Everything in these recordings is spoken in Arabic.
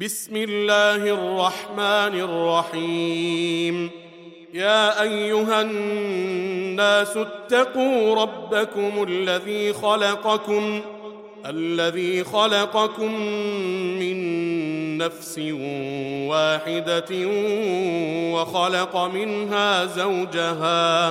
بسم الله الرحمن الرحيم. يا أيها الناس اتقوا ربكم الذي خلقكم الذي خلقكم من نفس واحدة وخلق منها زوجها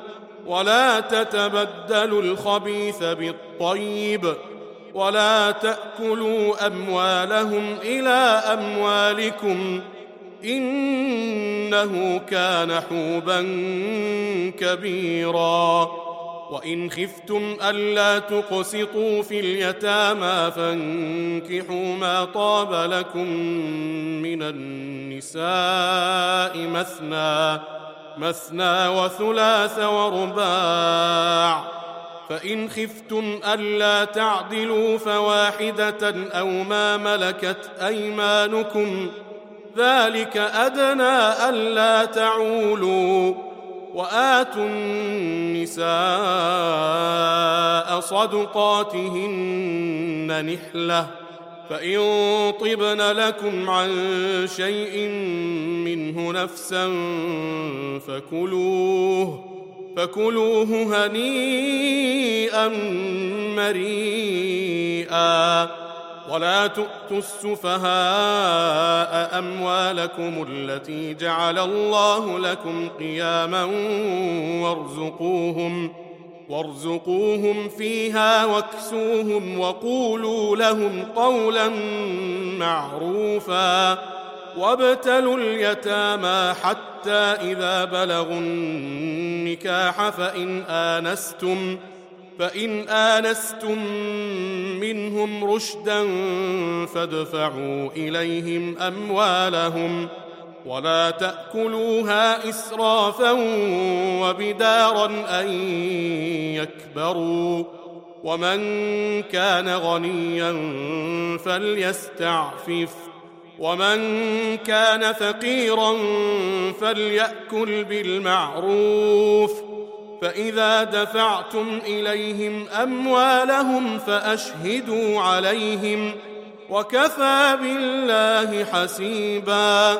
ولا تتبدلوا الخبيث بالطيب ولا تأكلوا أموالهم إلى أموالكم إنه كان حوبا كبيرا. وإن خفتم ألا تقسطوا في اليتامى فانكحوا ما طاب لكم من النساء مثنى مثنى وثلاث ورباع. فإن خفتم ألا تعدلوا فواحدة أو ما ملكت أيمانكم. ذلك أدنى ألا تعولوا وآتوا النساء صدقاتهن نحلة. فإن طبن لكم عن شيء منه نفسا فكلوه فكلوه هنيئا مريئا. ولا تؤتوا السفهاء أموالكم التي جعل الله لكم قياما وارزقوهم وارزقوهم فيها واكسوهم وقولوا لهم قولا معروفا وابتلوا اليتامى حتى إذا بلغوا النكاح فإن آنستم فإن آنستم منهم رشدا فادفعوا إليهم أموالهم ولا تأكلوها إسرافا وبدارا أن يكبروا ومن كان غنيا فليستعفف ومن كان فقيرا فليأكل بالمعروف فإذا دفعتم إليهم أموالهم فأشهدوا عليهم وكفى بالله حسيبا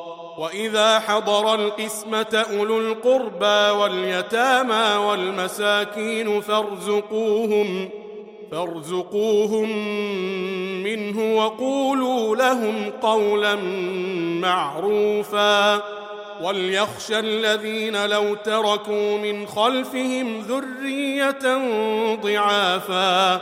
وإذا حضر القسمة أولو القربى واليتامى والمساكين فارزقوهم فارزقوهم منه وقولوا لهم قولا معروفا. وليخشى الذين لو تركوا من خلفهم ذرية ضعافا.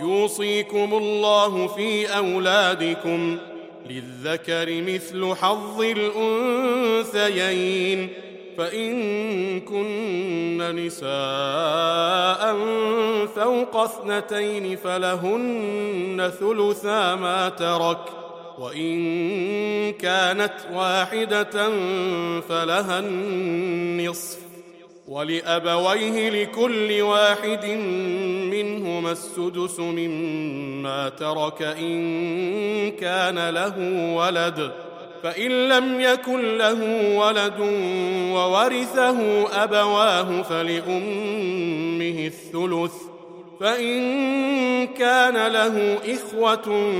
يوصيكم الله في أولادكم للذكر مثل حظ الأنثيين. فإن كن نساء فوق اثنتين فلهن ثلثا ما ترك وإن كانت واحدة فلها النصف. ولأبويه لكل واحد منهما السدس مما ترك إن كان له ولد فإن لم يكن له ولد وورثه أبواه فلأمه الثلث فإن كان له إخوة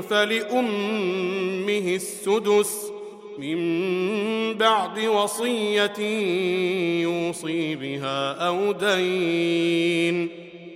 فلأمه السدس من بعد وصية يوصي بها أو دين.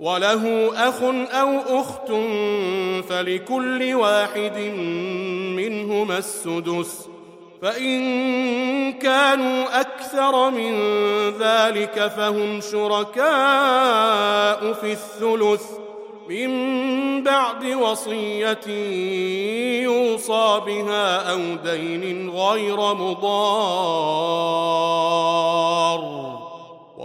وله أخ أو أخت فلكل واحد منهما السدس فإن كانوا أكثر من ذلك فهم شركاء في الثلث من بعد وصية يوصى بها أو دين غير مضار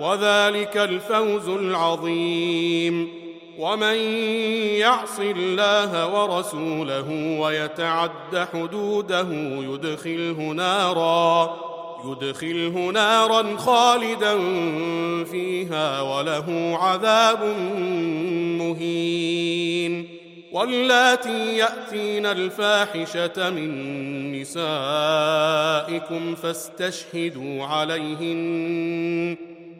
وذلك الفوز العظيم. ومن يعص الله ورسوله ويتعد حدوده يدخله نارا يدخله نارا خالدا فيها وله عذاب مهين. واللاتي يأتين الفاحشة من نسائكم فاستشهدوا عليهن.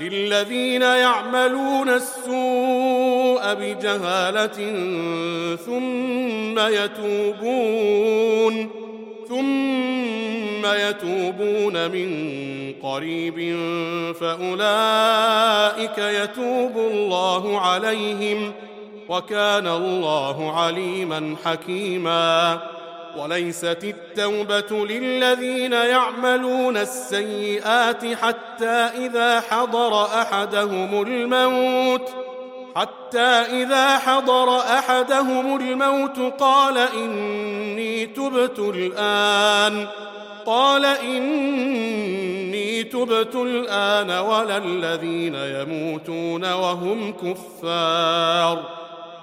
للذين يعملون السوء بجهالة ثم يتوبون ثم يتوبون من قريب فأولئك يتوب الله عليهم وكان الله عليما حكيما. وليست التوبة للذين يعملون السيئات حتى إذا حضر أحدهم الموت حتى إذا حضر أحدهم الموت قال إني تبت الآن قال إني تبت الآن ولا الذين يموتون وهم كفار.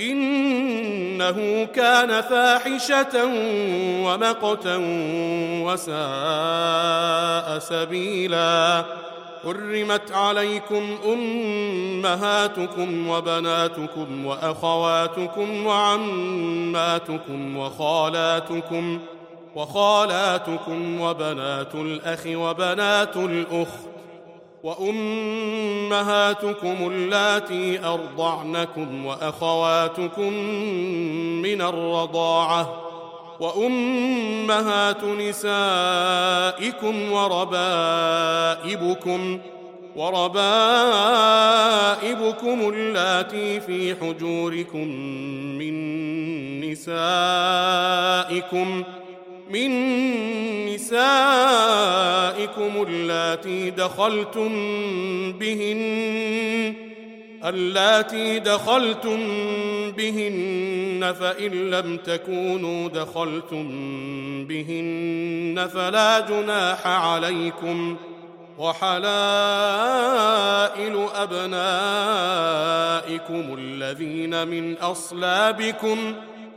إنه كان فاحشة ومقتا وساء سبيلا. حرمت عليكم أمهاتكم وبناتكم وأخواتكم وعماتكم وخالاتكم وخالاتكم وبنات الأخ وبنات الأخت وأمهاتكم اللاتي أرضعنكم وأخواتكم من الرضاعة وأمهات نسائكم وربائبكم وربائبكم اللاتي في حجوركم من نسائكم من نسائكم اللاتي دخلتم بهن اللاتي دخلتم بهن فإن لم تكونوا دخلتم بهن فلا جناح عليكم. وحلائل أبنائكم الذين من أصلابكم ۖ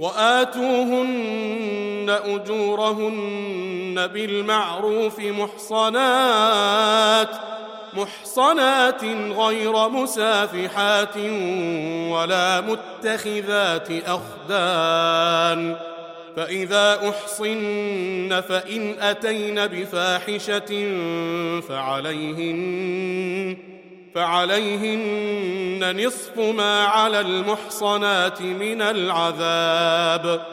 وآتوهن أجورهن بالمعروف محصنات محصنات غير مسافحات ولا متخذات أخدان. فإذا أحصن فإن أتين بفاحشة فعليهن فعليهن نصف ما على المحصنات من العذاب.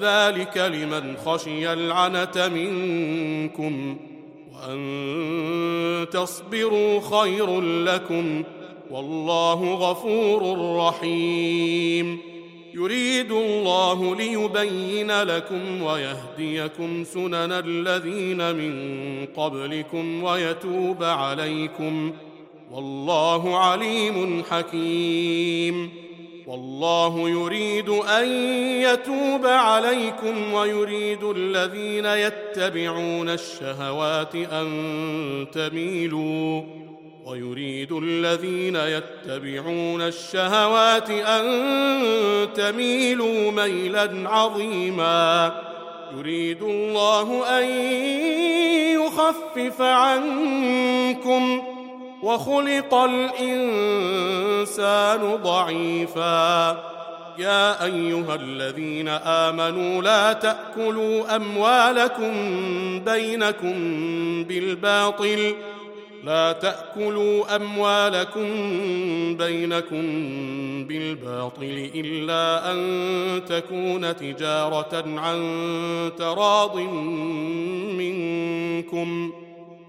ذلك لمن خشي العنة منكم وأن تصبروا خير لكم والله غفور رحيم. يريد الله ليبين لكم ويهديكم سنن الذين من قبلكم ويتوب عليكم. والله عليم حكيم. والله يريد أن يتوب عليكم ويريد الذين يتبعون الشهوات أن تميلوا. ويريد الذين يتبعون الشهوات أن تميلوا ميلا عظيما. يريد الله أن يخفف عنكم وخلق الإنسان ضعيفا. يا أيها الذين آمنوا لا تأكلوا أموالكم بينكم بالباطل. لا تأكلوا أموالكم بينكم بالباطل إلا أن تكون تجارة عن تراض منكم.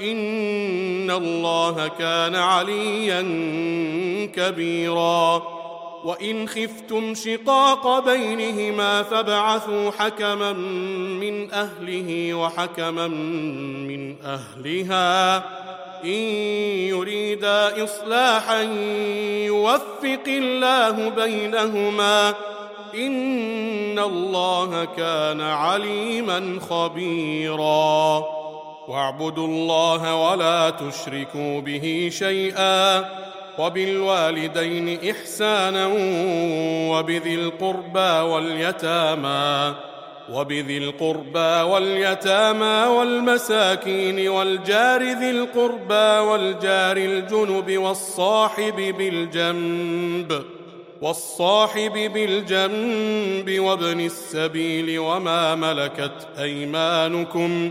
إن الله كان عليا كبيراً. وإن خفتم شقاق بينهما فابعثوا حكما من أهله وحكما من أهلها. إن يريدا إصلاحا يوفق الله بينهما. إن الله كان عليما خبيرا. واعبدوا الله ولا تشركوا به شيئا وبالوالدين إحسانا وبذي القربى واليتامى وبذي القربى واليتامى والمساكين والجار ذي القربى والجار الجنب والصاحب بالجنب والصاحب بالجنب وابن السبيل وما ملكت أيمانكم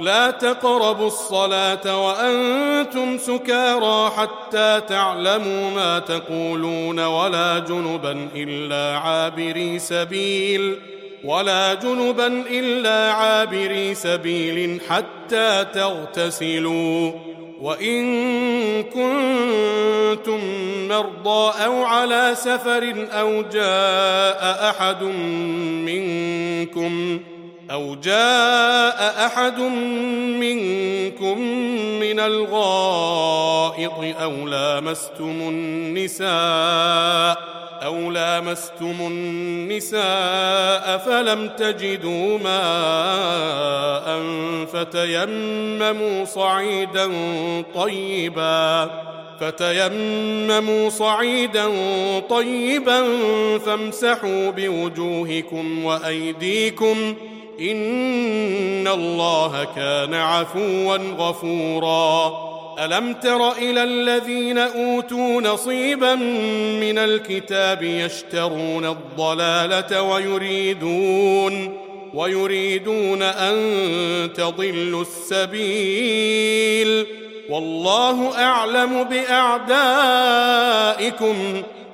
لا تقربوا الصلاة وأنتم سكارى حتى تعلموا ما تقولون ولا جنبا إلا عابري سبيل ولا جنبا إلا عابري سبيل حتى تغتسلوا وإن كنتم مرضى أو على سفر أو جاء أحد منكم أو جاء أحد منكم من الغائط أو لامستم النساء أو لامستم النساء فلم تجدوا ماء فتيمموا صعيدا طيبا فتيمموا صعيدا طيبا فامسحوا بوجوهكم وأيديكم إن الله كان عفوا غفورا. ألم تر إلى الذين أوتوا نصيبا من الكتاب يشترون الضلالة ويريدون ويريدون أن تضلوا السبيل. والله أعلم بأعدائكم.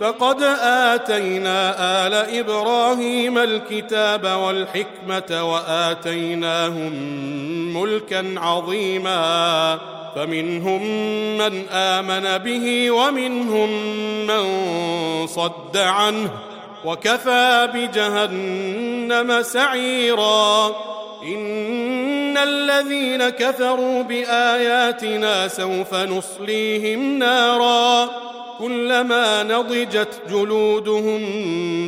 فقد آتينا آل إبراهيم الكتاب والحكمة وآتيناهم ملكا عظيما فمنهم من آمن به ومنهم من صد عنه وكفى بجهنم سعيرا إن الذين كفروا بآياتنا سوف نصليهم نارا كلما نضجت جلودهم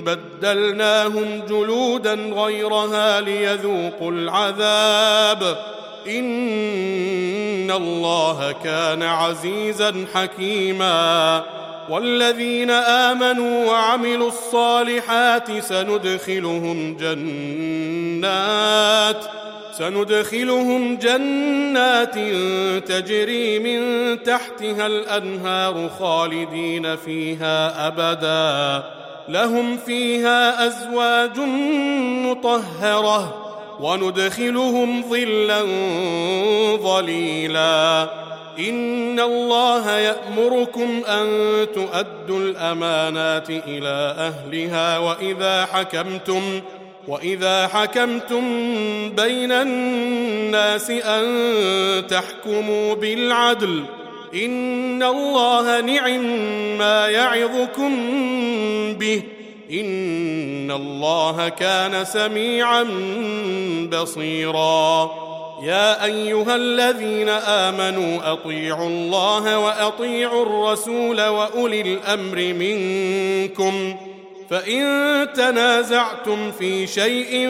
بدلناهم جلودا غيرها ليذوقوا العذاب. إن الله كان عزيزا حكيما. والذين آمنوا وعملوا الصالحات سندخلهم جنات سندخلهم جنات تجري من تحتها الأنهار خالدين فيها أبدا. لهم فيها أزواج مطهرة وندخلهم ظلا ظليلا. إن الله يأمركم أن تؤدوا الأمانات إلى أهلها وإذا حكمتم واذا حكمتم بين الناس ان تحكموا بالعدل ان الله نعم ما يعظكم به ان الله كان سميعا بصيرا. يا ايها الذين امنوا اطيعوا الله واطيعوا الرسول واولي الامر منكم فإن تنازعتم في شيء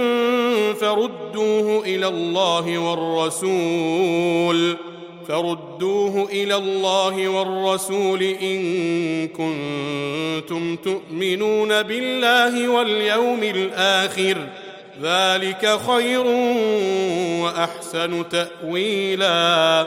فردوه إلى الله والرسول فردوه إلى الله والرسول إن كنتم تؤمنون بالله واليوم الآخر. ذلك خير وأحسن تاويلا.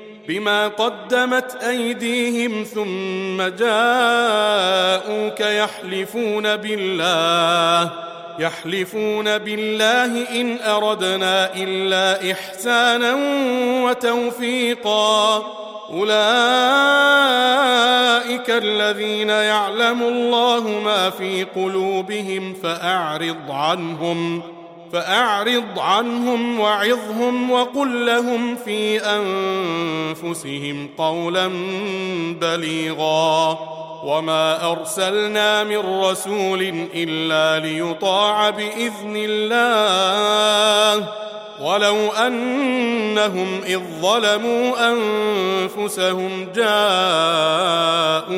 بما قدمت أيديهم ثم جاءوك يحلفون بالله يحلفون بالله إن أردنا إلا إحسانا وتوفيقا. أولئك الذين يعلم الله ما في قلوبهم فأعرض عنهم. فأعرض عنهم وعظهم وقل لهم في أنفسهم قولا بليغا وما أرسلنا من رسول إلا ليطاع بإذن الله ولو أنهم إذ ظلموا أنفسهم جاءوك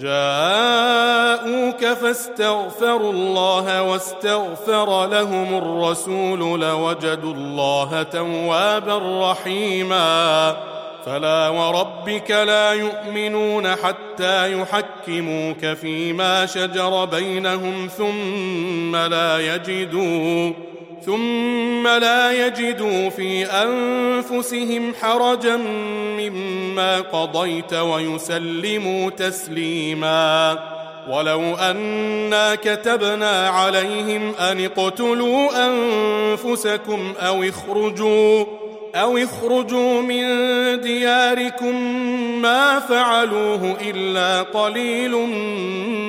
جاءوك فاستغفروا الله واستغفر لهم الرسول لوجدوا الله توابا رحيما. فلا وربك لا يؤمنون حتى يحكموك فيما شجر بينهم ثم لا يجدوا. ثم لا يجدوا في أنفسهم حرجا مما قضيت ويسلموا تسليما. ولو أنا كتبنا عليهم أن اقتلوا أنفسكم أو اخرجوا أو اخرجوا من دياركم ما فعلوه إلا قليل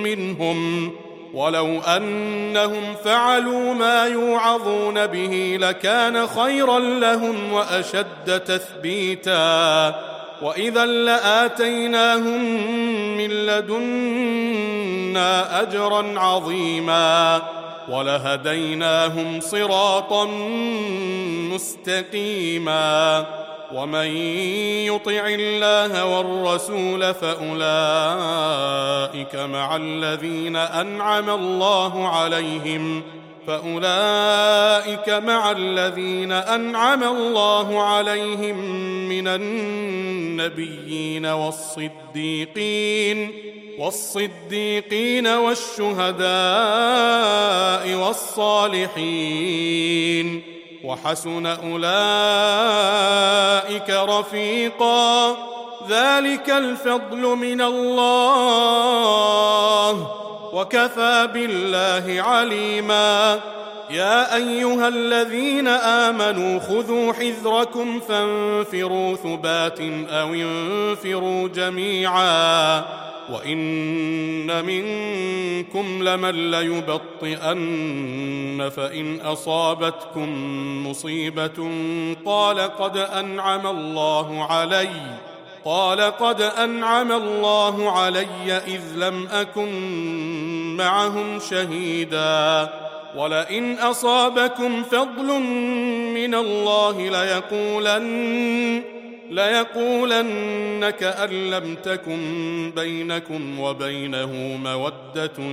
منهم. ولو أنهم فعلوا ما يوعظون به لكان خيرا لهم وأشد تثبيتا. وإذا لآتيناهم من لدنا أجرا عظيما. ولهديناهم صراطا مستقيما. ومن يطع الله والرسول فأولئك مع الذين أنعم الله عليهم فأولئك مع الذين أنعم الله عليهم من النبيين والصديقين والصديقين والشهداء والصالحين. وحسن أولئك رفيقا. ذلك الفضل من الله. وكفى بالله عليما. يا أيها الذين آمنوا خذوا حذركم فانفروا ثبات أو انفروا جميعا. وإن منكم لمن ليبطئن فإن أصابتكم مصيبة قال قد أنعم الله علي. قال قد أنعم الله علي إذ لم أكن معهم شهيدا. ولئن أصابكم فضل من الله ليقولن ليقولن كأن لم تكن بينكم وبينه مودة.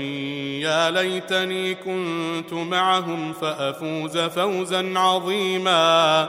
يا ليتني كنت معهم فأفوز فوزا عظيما.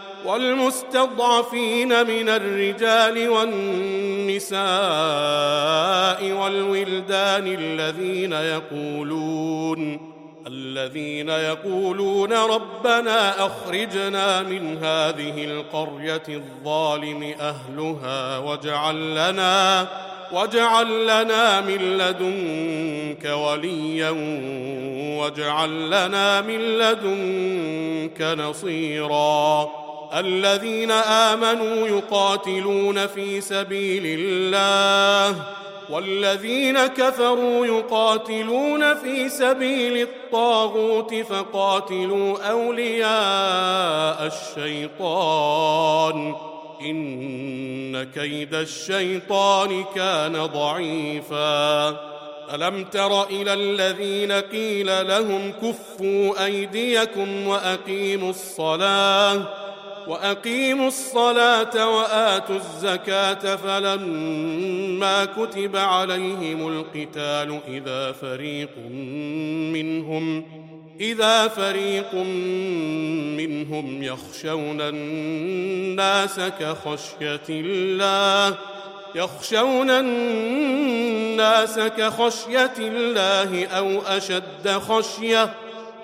والمستضعفين من الرجال والنساء والولدان الذين يقولون الذين يقولون ربنا أخرجنا من هذه القرية الظالم أهلها واجعل لنا واجعل لنا من لدنك وليا واجعل لنا من لدنك نصيرا الذين آمنوا يقاتلون في سبيل الله والذين كفروا يقاتلون في سبيل الطاغوت فقاتلوا أولياء الشيطان. إن كيد الشيطان كان ضعيفا. ألم تر إلى الذين قيل لهم كفوا أيديكم وأقيموا الصلاة؟ وأقيموا الصلاة وآتوا الزكاة فلما كتب عليهم القتال إذا فريق منهم إذا فريق منهم يخشون الناس كخشية الله يخشون الناس كخشية الله أو أشد خشية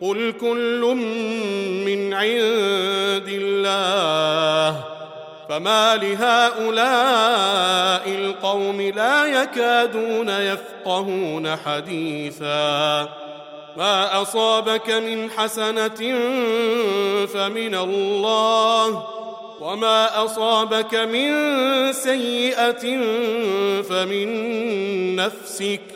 قل كل من عند الله فما لهؤلاء القوم لا يكادون يفقهون حديثا ما اصابك من حسنه فمن الله وما اصابك من سيئه فمن نفسك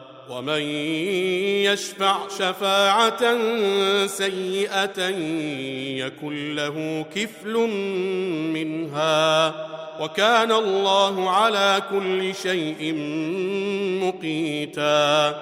ومن يشفع شفاعة سيئة يكن له كفل منها وكان الله على كل شيء مقيتا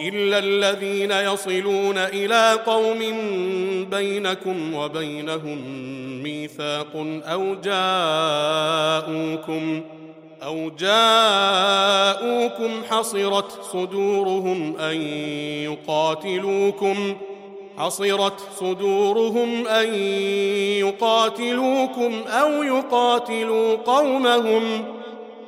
الا الذين يصلون إلى قوم بينكم وبينهم ميثاق أو جاءوكم أو جاءوكم حصرت صدورهم ان يقاتلوكم حصرت صدورهم ان يقاتلوكم أو يقاتلوا قومهم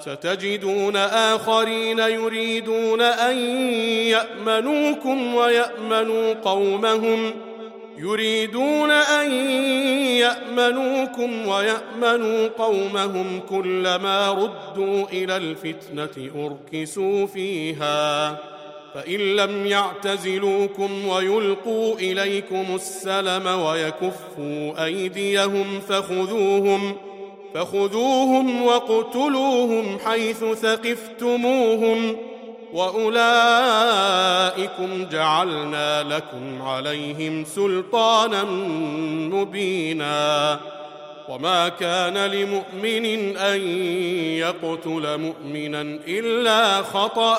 ستجدون آخرين يريدون أن يأمنوكم ويأمنوا قومهم. يريدون أن يأمنوكم ويأمنوا قومهم كلما ردوا إلى الفتنة أركسوا فيها. فإن لم يعتزلوكم ويلقوا إليكم السلم ويكفوا أيديهم فخذوهم فخذوهم واقتلوهم حيث ثقفتموهم وأولئكم جعلنا لكم عليهم سلطانا مبينا وما كان لمؤمن أن يقتل مؤمنا إلا خطأ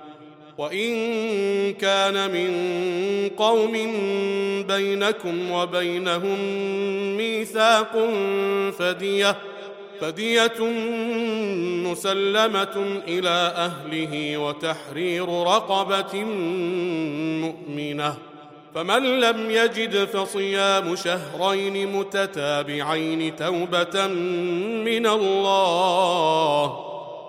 وإن كان من قوم بينكم وبينهم ميثاق فدية فدية مسلمة إلى أهله وتحرير رقبة مؤمنة. فمن لم يجد فصيام شهرين متتابعين توبة من الله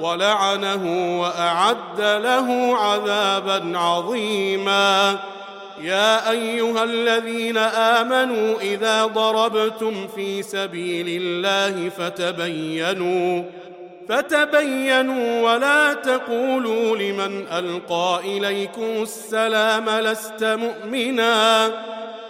ولعنه وأعد له عذابا عظيما. يا أيها الذين آمنوا إذا ضربتم في سبيل الله فتبينوا فتبينوا ولا تقولوا لمن ألقى إليكم السلام لست مؤمنا.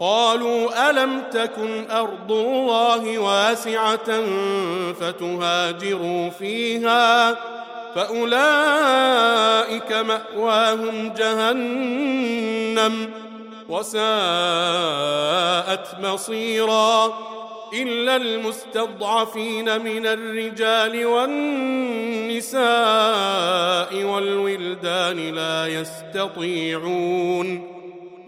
قالوا ألم تكن أرض الله واسعة فتهاجروا فيها فأولئك مأواهم جهنم وساءت مصيرا إلا المستضعفين من الرجال والنساء والولدان لا يستطيعون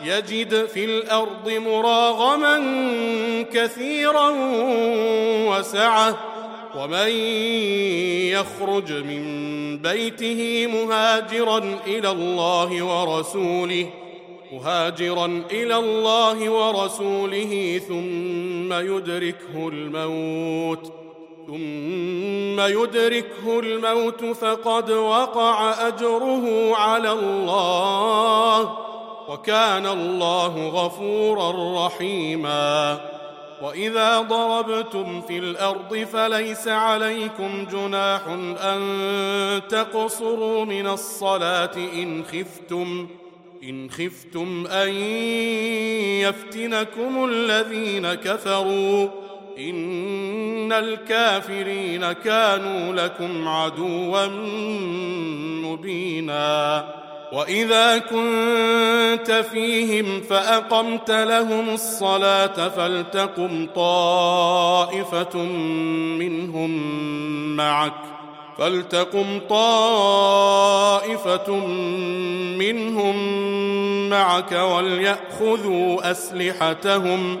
يجد في الأرض مراغما كثيرا وسعه ومن يخرج من بيته مهاجرا إلى الله ورسوله مهاجرا إلى الله ورسوله ثم يدركه الموت ثم يدركه الموت فقد وقع أجره على الله. وكان الله غفورا رحيما. وإذا ضربتم في الأرض فليس عليكم جناح أن تقصروا من الصلاة إن خفتم إن خفتم أن يفتنكم الذين كفروا. إن الكافرين كانوا لكم عدوا مبينا. واذا كنت فيهم فاقمت لهم الصلاه فلتقم طائفه منهم معك فلتقم طائفه منهم معك ولياخذوا اسلحتهم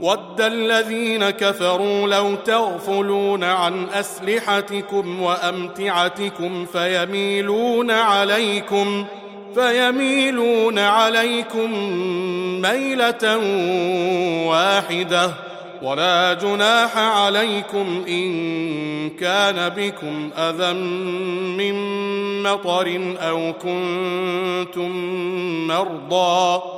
ود الذين كفروا لو تغفلون عن أسلحتكم وأمتعتكم فيميلون عليكم فيميلون عليكم ميلة واحدة ولا جناح عليكم إن كان بكم أذى من مطر أو كنتم مرضى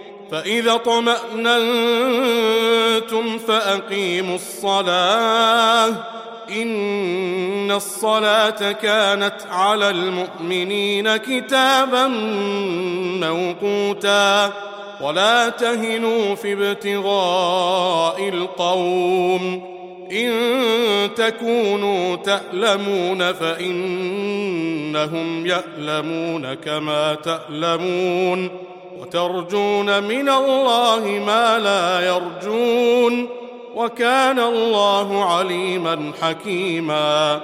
فإذا طمأننتم فأقيموا الصلاة. إن الصلاة كانت على المؤمنين كتابا موقوتا. ولا تهنوا في ابتغاء القوم. إن تكونوا تألمون فإنهم يألمون كما تألمون. وترجون من الله ما لا يرجون وكان الله عليما حكيما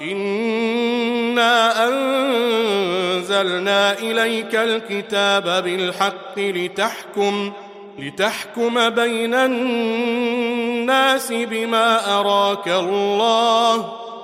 إنا أنزلنا إليك الكتاب بالحق لتحكم لتحكم بين الناس بما أراك الله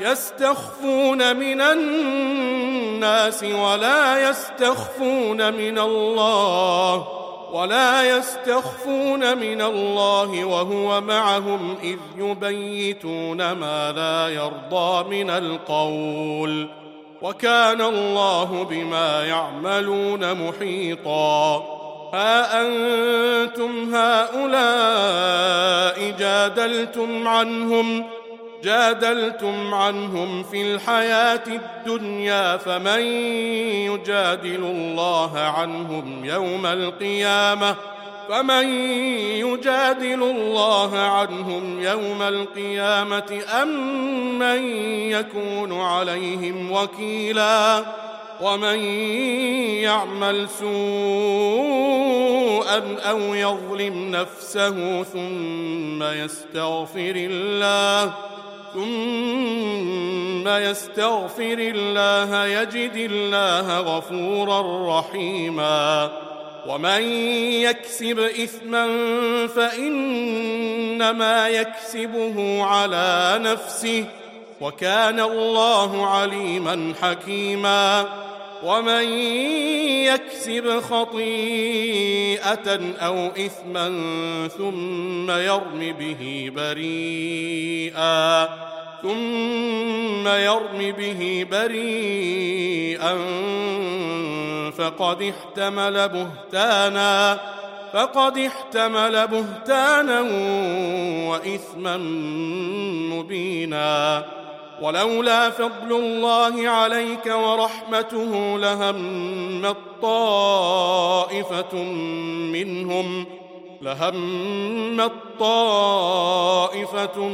يستخفون من الناس ولا يستخفون من الله ولا يستخفون من الله وهو معهم إذ يبيتون ما لا يرضى من القول وكان الله بما يعملون محيطا ها أنتم هؤلاء جادلتم عنهم جادلتم عنهم في الحياة الدنيا فمن يجادل الله عنهم يوم القيامة؟ فمن يجادل الله عنهم يوم القيامة أم من يكون عليهم وكيلا؟ ومن يعمل سوءا أو يظلم نفسه ثم يستغفر الله ثم يستغفر الله يجد الله غفورا رحيما. ومن يكسب إثما فإنما يكسبه على نفسه وكان الله عليما حكيما. ومن يكسب خطيئة أو إثما ثم يرم به بريئا ثم يرم به بريئا فقد احتمل بهتانا فقد احتمل بهتانا وإثما مبينا. ولولا فضل الله عليك ورحمته لهم طائفة منهم لهم طائفة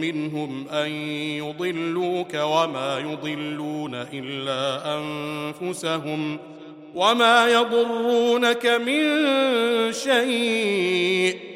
منهم أن يضلوك وما يضلون إلا أنفسهم وما يضرونك من شيء.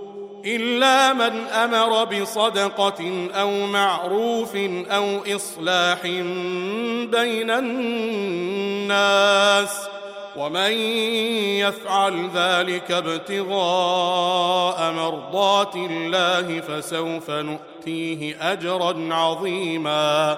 إلا من أمر بصدقة أو معروف أو إصلاح بين الناس ومن يفعل ذلك ابتغاء مرضات الله فسوف نؤتيه أجرا عظيما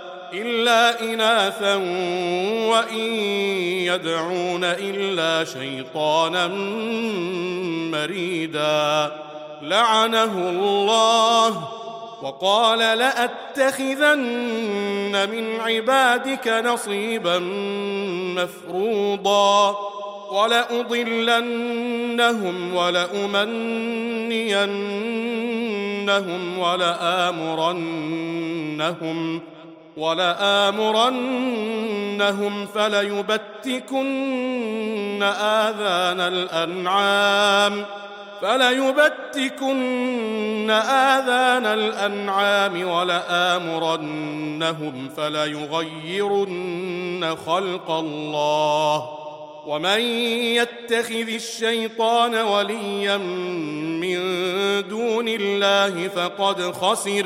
إلا إناثا وإن يدعون إلا شيطانا مريدا. لعنه الله وقال لأتخذن من عبادك نصيبا مفروضا. ولأضلنهم ولأمنينهم ولآمرنهم ولآمرنهم فليبتكن آذان الأنعام فليبتكن آذان الأنعام ولآمرنهم فليغيرن خلق الله ومن يتخذ الشيطان وليا من دون الله فقد خسر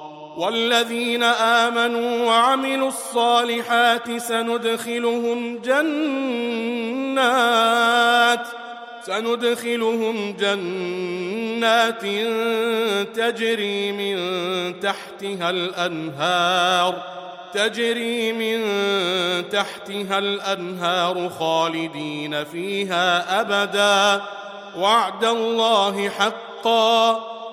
والذين آمنوا وعملوا الصالحات سندخلهم جنات سندخلهم جنات تجري من تحتها الأنهار تجري من تحتها الأنهار خالدين فيها أبدا. وعد الله حقا.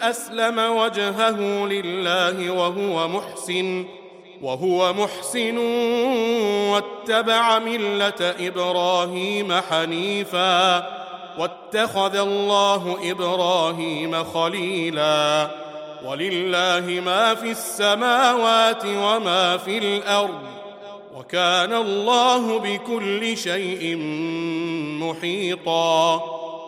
أسلم وجهه لله وهو محسن وهو محسن واتبع ملة إبراهيم حنيفا واتخذ الله إبراهيم خليلا. ولله ما في السماوات وما في الأرض وكان الله بكل شيء محيطا.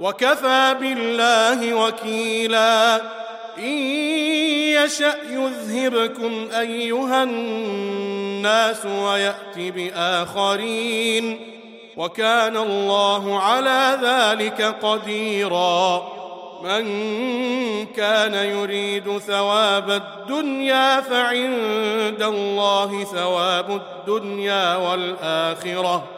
وكفى بالله وكيلا. إن يشأ يذهبكم أيها الناس ويأت بآخرين وكان الله على ذلك قديرا. من كان يريد ثواب الدنيا فعند الله ثواب الدنيا والآخرة.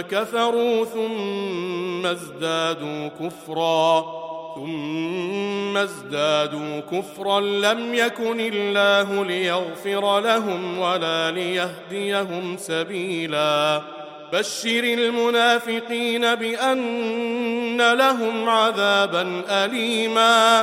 كفروا ثم ازدادوا كفرا ثم ازدادوا كفرا. لم يكن الله ليغفر لهم ولا ليهديهم سبيلا. بشر المنافقين بأن لهم عذابا أليما.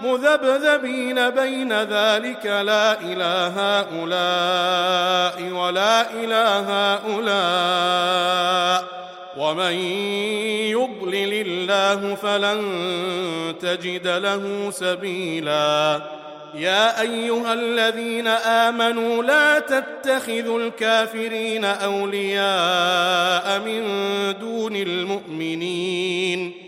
مذبذبين بين ذلك لا إله هؤلاء ولا إله هؤلاء ومن يضلل الله فلن تجد له سبيلا يا أيها الذين آمنوا لا تتخذوا الكافرين أولياء من دون المؤمنين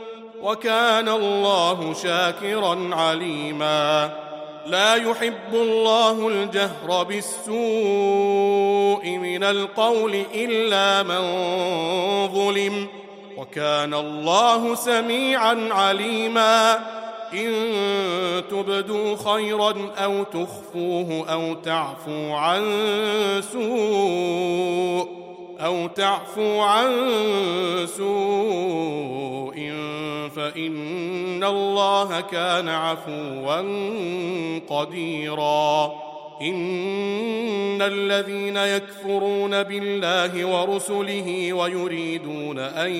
وكان الله شاكرا عليما. لا يحب الله الجهر بالسوء من القول إلا من ظلم. وكان الله سميعا عليما. إن تبدوا خيرا أو تخفوه أو تعفو عن سوء أو تعفو عن سوء فإن الله كان عفوا قديرا. إن الذين يكفرون بالله ورسله ويريدون أن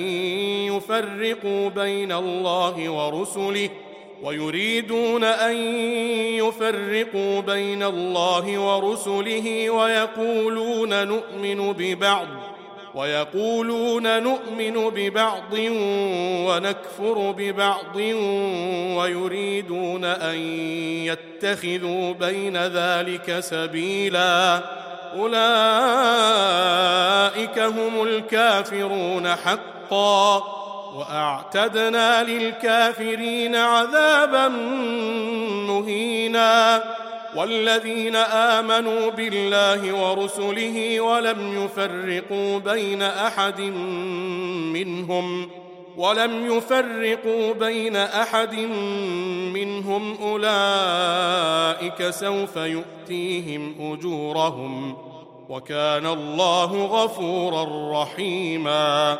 يفرقوا بين الله ورسله ويريدون أن يفرقوا بين الله ورسله ويقولون نؤمن ببعض ويقولون نؤمن ببعض ونكفر ببعض ويريدون أن يتخذوا بين ذلك سبيلا. أولئك هم الكافرون حقا. وأعتدنا للكافرين عذابا مهينا. والذين آمنوا بالله ورسله ولم يفرقوا بين أحد منهم ولم يفرقوا بين أحد منهم. أولئك سوف يؤتيهم أجورهم وكان الله غفورا رحيما.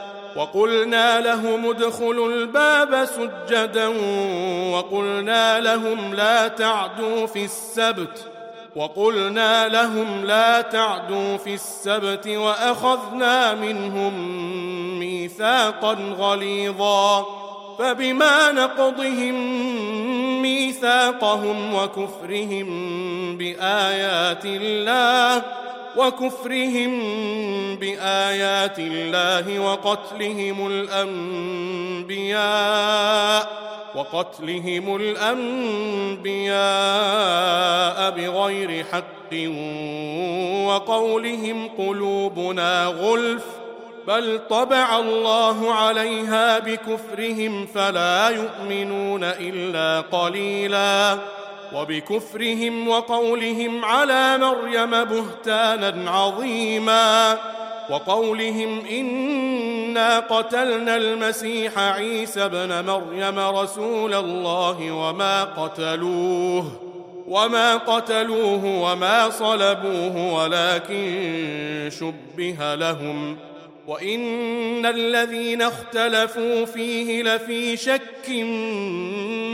وقلنا لهم ادخلوا الباب سجدا وقلنا لهم لا تعدوا في السبت وقلنا لهم لا تعدوا في السبت وأخذنا منهم ميثاقا غليظا فبما نقضهم ميثاقهم وكفرهم بآيات الله وكفرهم بآيات الله وقتلهم الأنبياء وقتلهم الأنبياء بغير حق وقولهم قلوبنا غلف بل طبع الله عليها بكفرهم فلا يؤمنون إلا قليلا وبكفرهم وقولهم على مريم بهتانا عظيما وقولهم إنا قتلنا المسيح عيسى ابن مريم رسول الله وما قتلوه وما قتلوه وما صلبوه ولكن شبه لهم. وإن الذين اختلفوا فيه لفي شك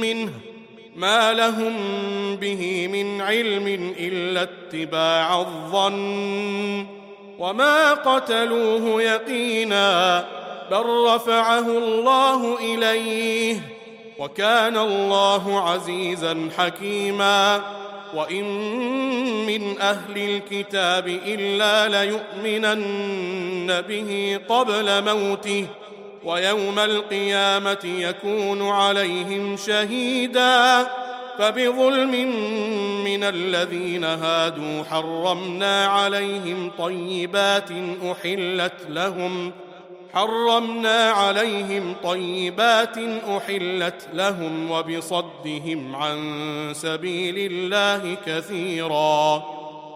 منه. ما لهم به من علم إلا اتباع الظن وما قتلوه يقينا بل رفعه الله إليه وكان الله عزيزا حكيما وإن من أهل الكتاب إلا ليؤمنن به قبل موته ويوم القيامة يكون عليهم شهيدا فبظلم من الذين هادوا حرمنا عليهم طيبات أحلت لهم حرمنا عليهم طيبات أحلت لهم وبصدهم عن سبيل الله كثيرا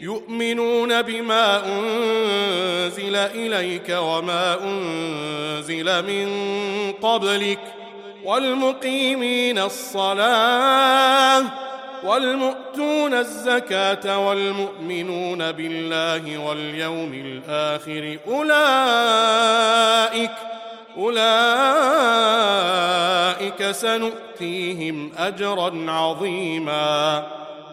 يؤمنون بما أنزل إليك وما أنزل من قبلك والمقيمين الصلاة والمؤتون الزكاة والمؤمنون بالله واليوم الآخر أولئك أولئك سنؤتيهم أجرا عظيما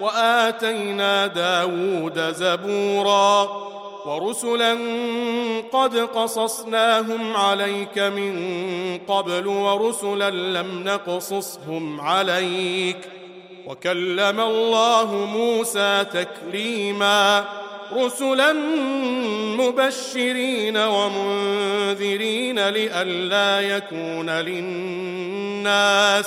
وآتينا داود زبورا ورسلا قد قصصناهم عليك من قبل ورسلا لم نقصصهم عليك وكلم الله موسى تكليما رسلا مبشرين ومنذرين لئلا يكون للناس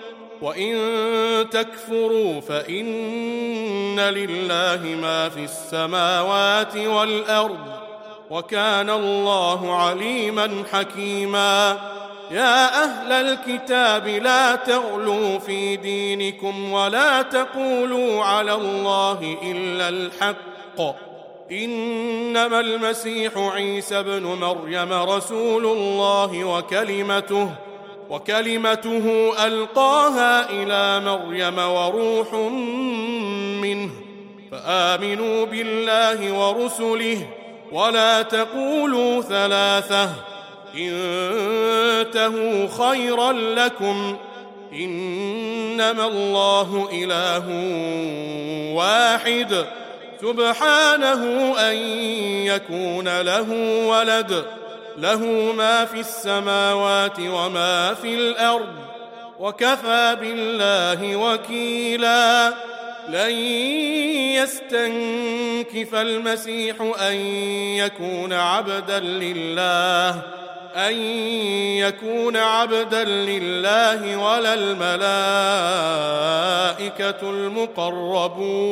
وإن تكفروا فإن لله ما في السماوات والأرض وكان الله عليما حكيما. يا أهل الكتاب لا تغلوا في دينكم ولا تقولوا على الله إلا الحق. إنما المسيح عيسى ابن مريم رسول الله وكلمته وكلمته ألقاها إلى مريم وروح منه. فآمنوا بالله ورسله ولا تقولوا ثلاثة. انتهوا خيرا لكم. إنما الله إله واحد. سبحانه أن يكون له ولد. له ما في السماوات وما في الأرض وكفى بالله وكيلا. لن يستنكف المسيح أن يكون عبدا لله أن يكون عبدا لله ولا الملائكة المقربون.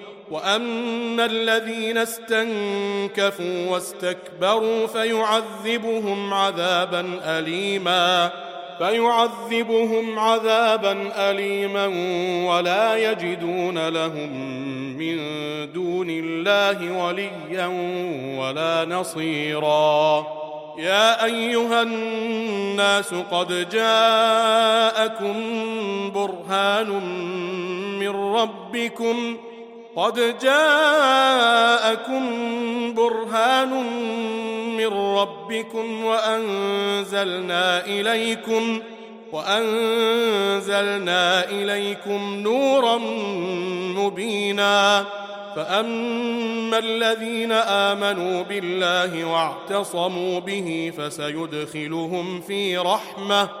واما الذين استنكفوا واستكبروا فيعذبهم عذابا اليما فيعذبهم عذابا اليما ولا يجدون لهم من دون الله وليا ولا نصيرا يا ايها الناس قد جاءكم برهان من ربكم قد جاءكم برهان من ربكم وأنزلنا إليكم وأنزلنا إليكم نورا مبينا فأما الذين آمنوا بالله واعتصموا به فسيدخلهم في رحمة